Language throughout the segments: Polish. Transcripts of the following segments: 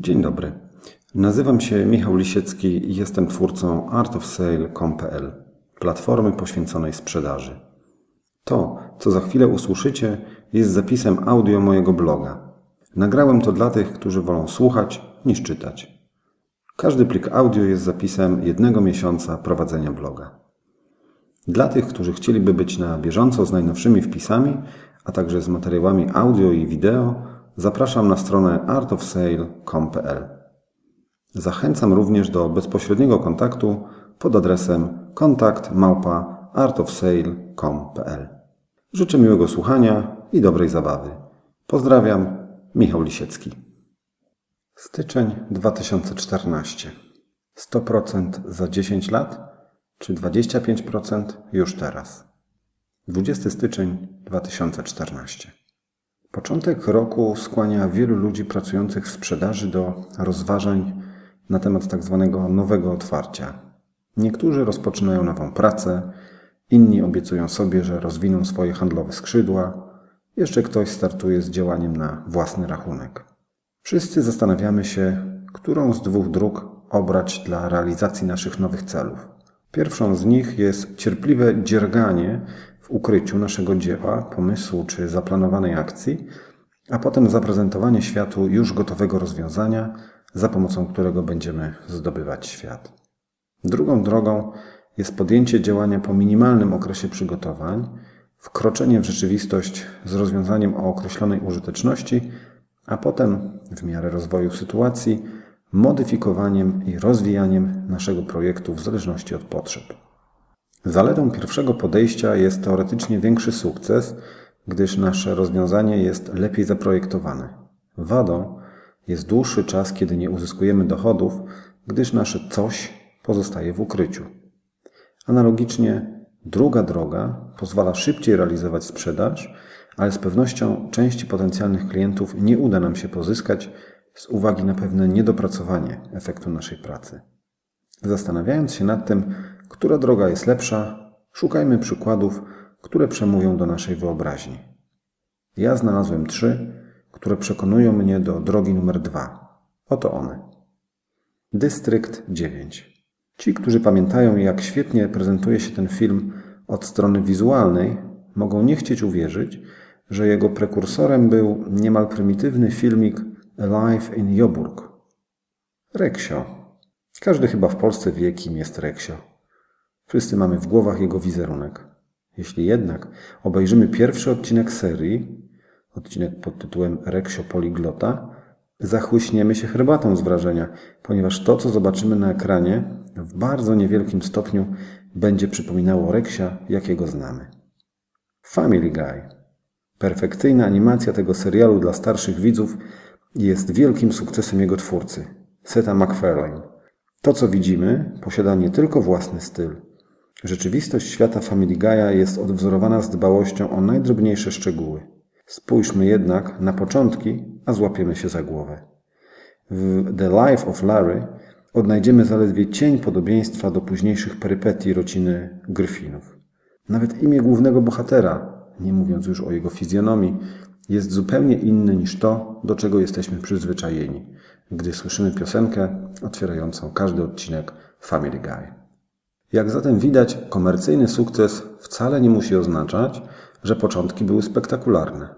Dzień dobry. Nazywam się Michał Lisiecki i jestem twórcą artofsale.com.pl, platformy poświęconej sprzedaży. To, co za chwilę usłyszycie, jest zapisem audio mojego bloga. Nagrałem to dla tych, którzy wolą słuchać niż czytać. Każdy plik audio jest zapisem jednego miesiąca prowadzenia bloga. Dla tych, którzy chcieliby być na bieżąco z najnowszymi wpisami, a także z materiałami audio i wideo, zapraszam na stronę artofsale.com.pl. Zachęcam również do bezpośredniego kontaktu pod adresem kontakt małpa artofsale.com.pl. Życzę miłego słuchania i dobrej zabawy. Pozdrawiam, Michał Lisiecki. Styczeń 2014. 100% za 10 lat, czy 25% już teraz? 20 styczeń 2014. Początek roku skłania wielu ludzi pracujących w sprzedaży do rozważań na temat tak zwanego nowego otwarcia. Niektórzy rozpoczynają nową pracę, inni obiecują sobie, że rozwiną swoje handlowe skrzydła, jeszcze ktoś startuje z działaniem na własny rachunek. Wszyscy zastanawiamy się, którą z dwóch dróg obrać dla realizacji naszych nowych celów. Pierwszą z nich jest cierpliwe dzierganie ukryciu naszego dzieła, pomysłu czy zaplanowanej akcji, a potem zaprezentowanie światu już gotowego rozwiązania, za pomocą którego będziemy zdobywać świat. Drugą drogą jest podjęcie działania po minimalnym okresie przygotowań, wkroczenie w rzeczywistość z rozwiązaniem o określonej użyteczności, a potem, w miarę rozwoju sytuacji, modyfikowaniem i rozwijaniem naszego projektu w zależności od potrzeb. Zaletą pierwszego podejścia jest teoretycznie większy sukces, gdyż nasze rozwiązanie jest lepiej zaprojektowane. Wadą jest dłuższy czas, kiedy nie uzyskujemy dochodów, gdyż nasze coś pozostaje w ukryciu. Analogicznie, druga droga pozwala szybciej realizować sprzedaż, ale z pewnością części potencjalnych klientów nie uda nam się pozyskać z uwagi na pewne niedopracowanie efektu naszej pracy. Zastanawiając się nad tym, która droga jest lepsza, szukajmy przykładów, które przemówią do naszej wyobraźni. Ja znalazłem trzy, które przekonują mnie do drogi numer dwa. Oto one. Dystrykt 9. Ci, którzy pamiętają, jak świetnie prezentuje się ten film od strony wizualnej, mogą nie chcieć uwierzyć, że jego prekursorem był niemal prymitywny filmik Alive in Joburg. Reksio. Każdy chyba w Polsce wie, kim jest Reksio. Wszyscy mamy w głowach jego wizerunek. Jeśli jednak obejrzymy pierwszy odcinek serii, odcinek pod tytułem Reksio Poliglota, zachłyśniemy się herbatą z wrażenia, ponieważ to, co zobaczymy na ekranie, w bardzo niewielkim stopniu będzie przypominało Reksia, jakiego znamy. Family Guy. Perfekcyjna animacja tego serialu dla starszych widzów jest wielkim sukcesem jego twórcy, Seta MacFarlane. To, co widzimy, posiada nie tylko własny styl. Rzeczywistość świata Family Guy'a jest odwzorowana z dbałością o najdrobniejsze szczegóły. Spójrzmy jednak na początki, a złapiemy się za głowę. W The Life of Larry odnajdziemy zaledwie cień podobieństwa do późniejszych perypetii rodziny Gryfinów. Nawet imię głównego bohatera, nie mówiąc już o jego fizjonomii, jest zupełnie inny niż to, do czego jesteśmy przyzwyczajeni, gdy słyszymy piosenkę otwierającą każdy odcinek Family Guy. Jak zatem widać, komercyjny sukces wcale nie musi oznaczać, że początki były spektakularne.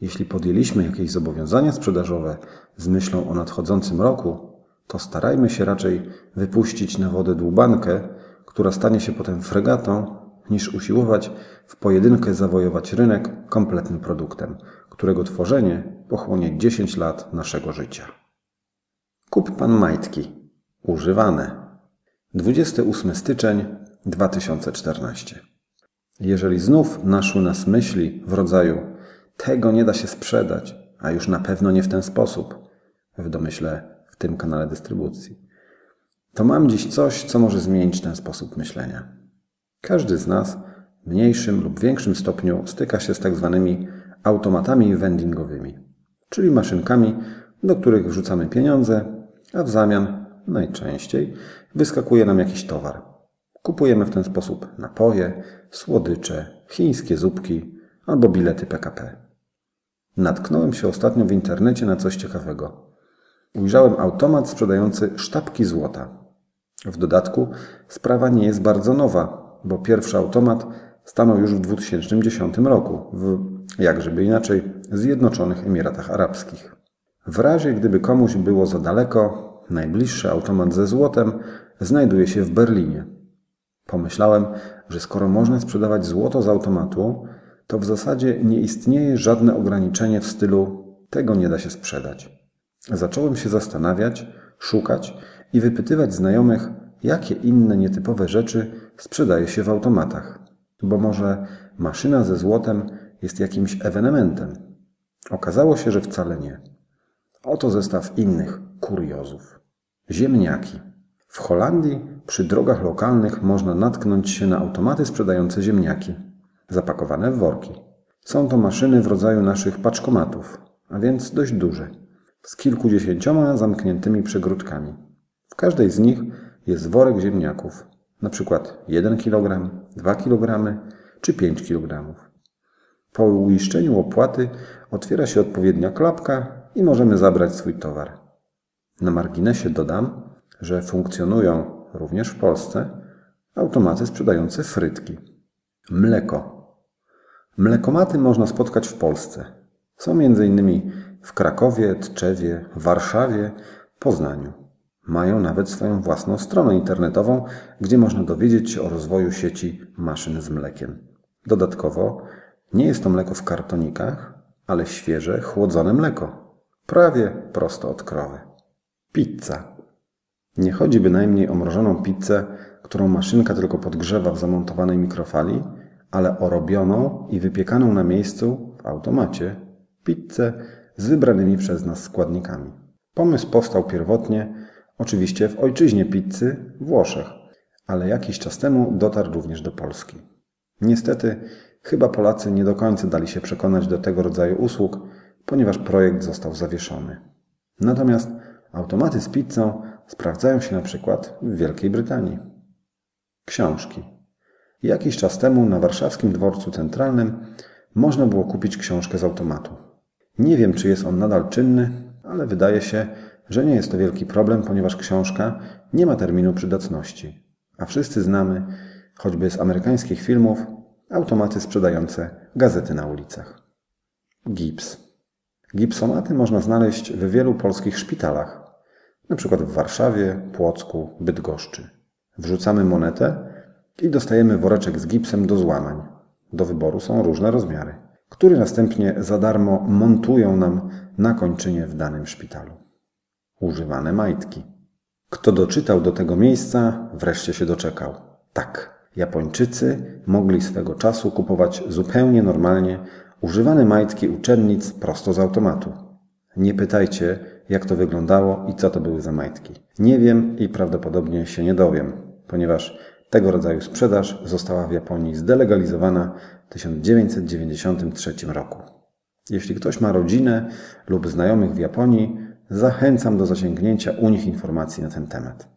Jeśli podjęliśmy jakieś zobowiązania sprzedażowe z myślą o nadchodzącym roku, to starajmy się raczej wypuścić na wodę dłubankę, która stanie się potem fregatą, niż usiłować w pojedynkę zawojować rynek kompletnym produktem, którego tworzenie pochłonie 10 lat naszego życia. Kup pan majtki. Używane. 28 styczeń 2014. Jeżeli znów naszły nas myśli w rodzaju tego nie da się sprzedać, a już na pewno nie w ten sposób, w domyśle w tym kanale dystrybucji, to mam dziś coś, co może zmienić ten sposób myślenia. Każdy z nas w mniejszym lub większym stopniu styka się z tak zwanymi automatami vendingowymi, czyli maszynkami, do których wrzucamy pieniądze, a w zamian najczęściej wyskakuje nam jakiś towar. Kupujemy w ten sposób napoje, słodycze, chińskie zupki albo bilety PKP. Natknąłem się ostatnio w internecie na coś ciekawego. ujrzałem automat sprzedający sztabki złota. W dodatku sprawa nie jest bardzo nowa, bo pierwszy automat stanął już w 2010 roku w, jak żeby inaczej, Zjednoczonych Emiratach Arabskich. W razie gdyby komuś było za daleko, najbliższy automat ze złotem znajduje się w Berlinie. Pomyślałem, że skoro można sprzedawać złoto z automatu, to w zasadzie nie istnieje żadne ograniczenie w stylu tego nie da się sprzedać. Zacząłem się zastanawiać, szukać i wypytywać znajomych, jakie inne nietypowe rzeczy sprzedaje się w automatach. Bo może maszyna ze złotem jest jakimś ewenementem. Okazało się, że wcale nie. Oto zestaw innych kuriozów. Ziemniaki. W Holandii przy drogach lokalnych można natknąć się na automaty sprzedające ziemniaki, zapakowane w worki. Są to maszyny w rodzaju naszych paczkomatów, a więc dość duże, z kilkudziesięcioma zamkniętymi przegródkami. W każdej z nich jest worek ziemniaków, na przykład 1 kg, 2 kg czy 5 kg. Po uiszczeniu opłaty otwiera się odpowiednia klapka i możemy zabrać swój towar. Na marginesie dodam, że funkcjonują również w Polsce automaty sprzedające frytki. Mleko. Mlekomaty można spotkać w Polsce. Są m.in. w Krakowie, Tczewie, Warszawie, Poznaniu. Mają nawet swoją własną stronę internetową, gdzie można dowiedzieć się o rozwoju sieci maszyn z mlekiem. Dodatkowo nie jest to mleko w kartonikach, ale świeże, chłodzone mleko. Prawie prosto od krowy. Pizza. Nie chodzi bynajmniej o mrożoną pizzę, którą maszynka tylko podgrzewa w zamontowanej mikrofali, ale o robioną i wypiekaną na miejscu w automacie pizzę z wybranymi przez nas składnikami. Pomysł powstał pierwotnie oczywiście w ojczyźnie pizzy Włoszech, ale jakiś czas temu dotarł również do Polski. Niestety, chyba Polacy nie do końca dali się przekonać do tego rodzaju usług, ponieważ projekt został zawieszony. Natomiast automaty z pizzą sprawdzają się na przykład w Wielkiej Brytanii. Książki. Jakiś czas temu na warszawskim dworcu centralnym można było kupić książkę z automatu. Nie wiem, czy jest on nadal czynny, ale wydaje się, że nie jest to wielki problem, ponieważ książka nie ma terminu przydatności. A wszyscy znamy, choćby z amerykańskich filmów, automaty sprzedające gazety na ulicach. Gips. Gipsomaty można znaleźć w wielu polskich szpitalach, np. w Warszawie, Płocku, Bydgoszczy. Wrzucamy monetę i dostajemy woreczek z gipsem do złamań. Do wyboru są różne rozmiary, który następnie za darmo montują nam na kończynie w danym szpitalu. Używane majtki. Kto doczytał do tego miejsca, wreszcie się doczekał. Tak, Japończycy mogli swego czasu kupować zupełnie normalnie używane majtki uczennic prosto z automatu. Nie pytajcie, jak to wyglądało i co to były za majtki. Nie wiem i prawdopodobnie się nie dowiem, ponieważ tego rodzaju sprzedaż została w Japonii zdelegalizowana w 1993 roku. Jeśli ktoś ma rodzinę lub znajomych w Japonii, zachęcam do zasięgnięcia u nich informacji na ten temat.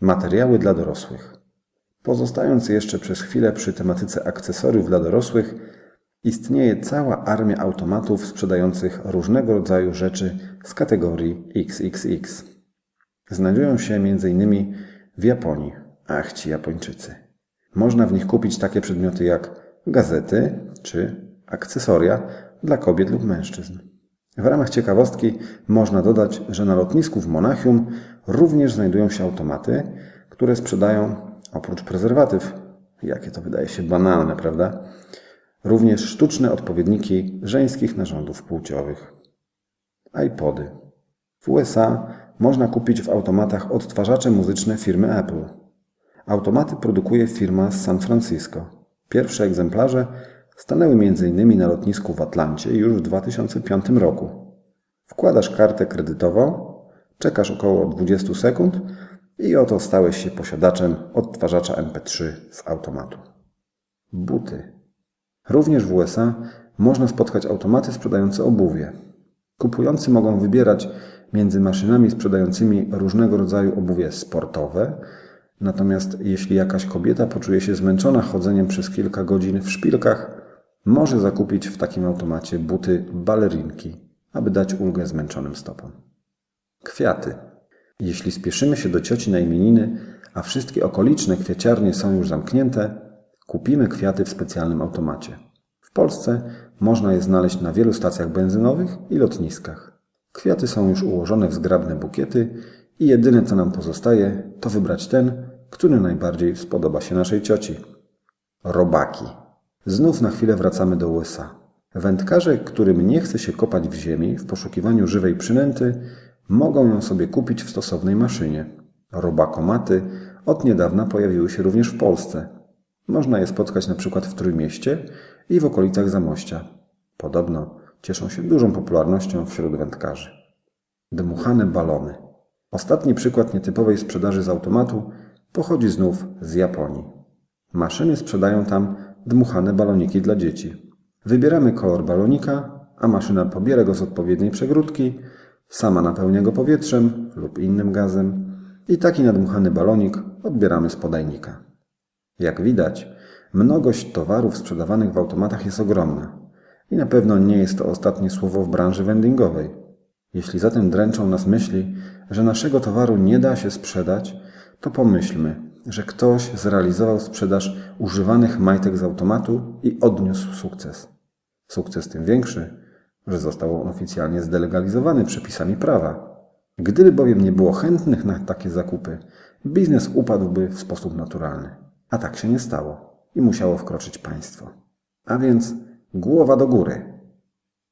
Materiały dla dorosłych. Pozostając jeszcze przez chwilę przy tematyce akcesoriów dla dorosłych, istnieje cała armia automatów sprzedających różnego rodzaju rzeczy z kategorii XXX. Znajdują się m.in. w Japonii. Ach, ci Japończycy. Można w nich kupić takie przedmioty jak gazety czy akcesoria dla kobiet lub mężczyzn. W ramach ciekawostki można dodać, że na lotnisku w Monachium również znajdują się automaty, które sprzedają oprócz prezerwatyw, jakie to wydaje się banalne, prawda? Również sztuczne odpowiedniki żeńskich narządów płciowych. iPody. W USA można kupić w automatach odtwarzacze muzyczne firmy Apple. Automaty produkuje firma z San Francisco. Pierwsze egzemplarze stanęły m.in. na lotnisku w Atlancie już w 2005 roku. Wkładasz kartę kredytową, czekasz około 20 sekund i oto stałeś się posiadaczem odtwarzacza MP3 z automatu. Buty. Również w USA można spotkać automaty sprzedające obuwie. Kupujący mogą wybierać między maszynami sprzedającymi różnego rodzaju obuwie sportowe, natomiast jeśli jakaś kobieta poczuje się zmęczona chodzeniem przez kilka godzin w szpilkach, może zakupić w takim automacie buty balerinki, aby dać ulgę zmęczonym stopom. Kwiaty. Jeśli spieszymy się do cioci na imieniny, a wszystkie okoliczne kwieciarnie są już zamknięte, kupimy kwiaty w specjalnym automacie. W Polsce można je znaleźć na wielu stacjach benzynowych i lotniskach. Kwiaty są już ułożone w zgrabne bukiety i jedyne co nam pozostaje, to wybrać ten, który najbardziej spodoba się naszej cioci. Robaki. Znów na chwilę wracamy do USA. Wędkarze, którym nie chce się kopać w ziemi w poszukiwaniu żywej przynęty, mogą ją sobie kupić w stosownej maszynie. Robakomaty od niedawna pojawiły się również w Polsce. Można je spotkać na przykład w Trójmieście i w okolicach Zamościa. Podobno cieszą się dużą popularnością wśród wędkarzy. Dmuchane balony. Ostatni przykład nietypowej sprzedaży z automatu pochodzi znów z Japonii. Maszyny sprzedają tam dmuchane baloniki dla dzieci. Wybieramy kolor balonika, a maszyna pobiera go z odpowiedniej przegródki, sama napełnia go powietrzem lub innym gazem i taki nadmuchany balonik odbieramy z podajnika. Jak widać, mnogość towarów sprzedawanych w automatach jest ogromna i na pewno nie jest to ostatnie słowo w branży vendingowej. Jeśli zatem dręczą nas myśli, że naszego towaru nie da się sprzedać, to pomyślmy, że ktoś zrealizował sprzedaż używanych majtek z automatu i odniósł sukces. Sukces tym większy, że został on oficjalnie zdelegalizowany przepisami prawa. Gdyby bowiem nie było chętnych na takie zakupy, biznes upadłby w sposób naturalny. A tak się nie stało i musiało wkroczyć państwo. A więc głowa do góry.